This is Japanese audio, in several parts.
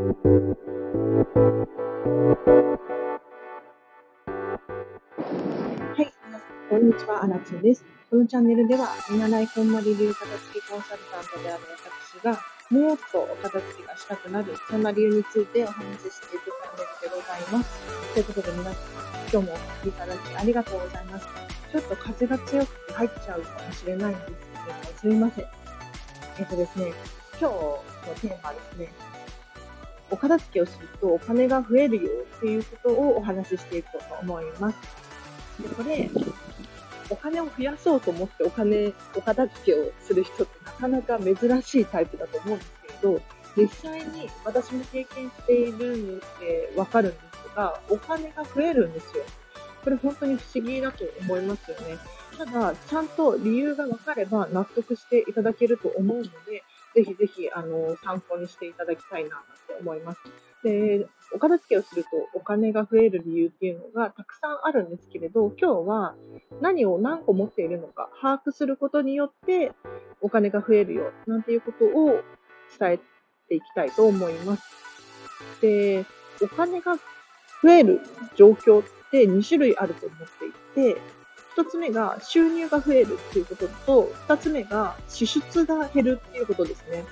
はい、こんにちは、アラチです。このチャンネルでは、見習いこんまり流片付けコンサルタントである私が、もっとお片付けがしたくなる、そんな理由についてお話ししていくチャンネルでございます。ということで、皆さん、今日もお聴きいただきありがとうございます。ちょっと風が強くて入っちゃうかもしれないんですけど、すみません。えっとですね、今日のテーマですね、お片付けをするとお金が増えるよっていうことをお話ししていこうと思います。で、これ、お金を増やそうと思ってお金、お片付けをする人ってなかなか珍しいタイプだと思うんですけれど、実際に私も経験しているんでわかるんですが、お金が増えるんですよ。これ本当に不思議だと思いますよね。ただ、ちゃんと理由が分かれば納得していただけると思うので、ぜひぜひ、あの、参考にしていただきたいなって思います。で、お片付けをするとお金が増える理由っていうのがたくさんあるんですけれど、今日は何を何個持っているのか把握することによってお金が増えるよ、なんていうことを伝えていきたいと思います。で、お金が増える状況って2種類あると思っていて、1つ目が収入が増えるっていうことと、2つ目が支出が減るっていうことですね。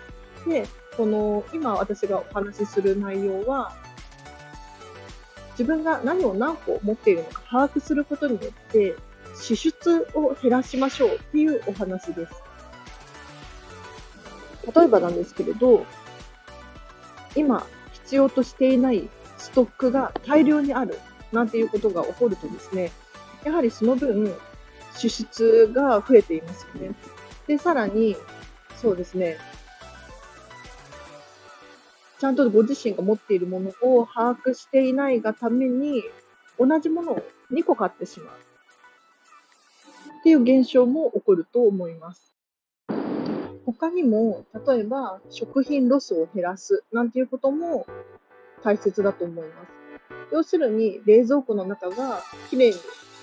で、この今私がお話しする内容は、自分が何を何個持っているのか把握することによって、支出を減らしましょうっていうお話です。例えばなんですけれど、今必要としていないストックが大量にあるなんていうことが起こるとですね、やはりその分、支出が増えていますよね。で、さらに、そうですね、ちゃんとご自身が持っているものを把握していないがために、同じものを2個買ってしまう。っていう現象も起こると思います。他にも、例えば食品ロスを減らすなんていうことも大切だと思います。要するに冷蔵庫の中がきれいに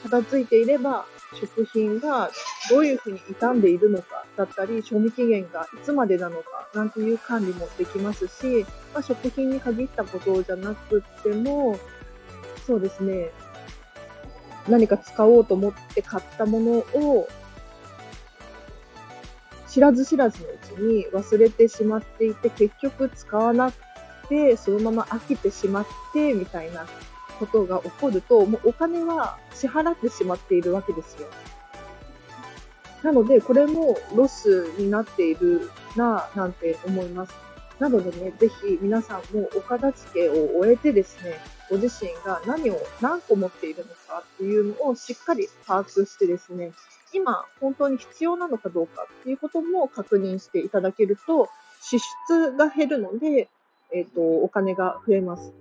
片付いていれば食品がどういうふうに傷んでいるのかだったり賞味期限がいつまでなのかなんていう管理もできますし、まあ、食品に限ったことじゃなくてもそうですね何か使おうと思って買ったものを知らず知らずのうちに忘れてしまっていて結局使わなくて、そのまま飽きてしまって、みたいなことが起こると、もうお金は支払ってしまっているわけですよ。なので、これもロスになっているな、なんて思います。なのでね、ぜひ皆さんもお片付けを終えてですね、ご自身が何を何個持っているのかっていうのをしっかり把握してですね、今本当に必要なのかどうかっていうことも確認していただけると、支出が減るので、えっ、ー、と、お金が増えます。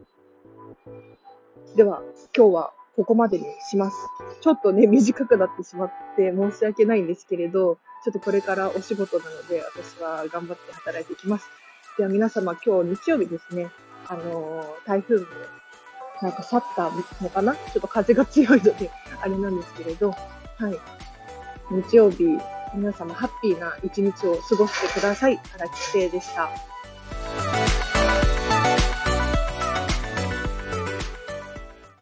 では、今日はここまでにします。ちょっとね、短くなってしまって申し訳ないんですけれど、ちょっとこれからお仕事なので、私は頑張って働いていきます。では皆様、今日日曜日ですね、あの台風もなんか去ったのかな？ちょっと風が強いので、あれなんですけれど、はい。日曜日、皆様ハッピーな一日を過ごしてください。荒木聖でした。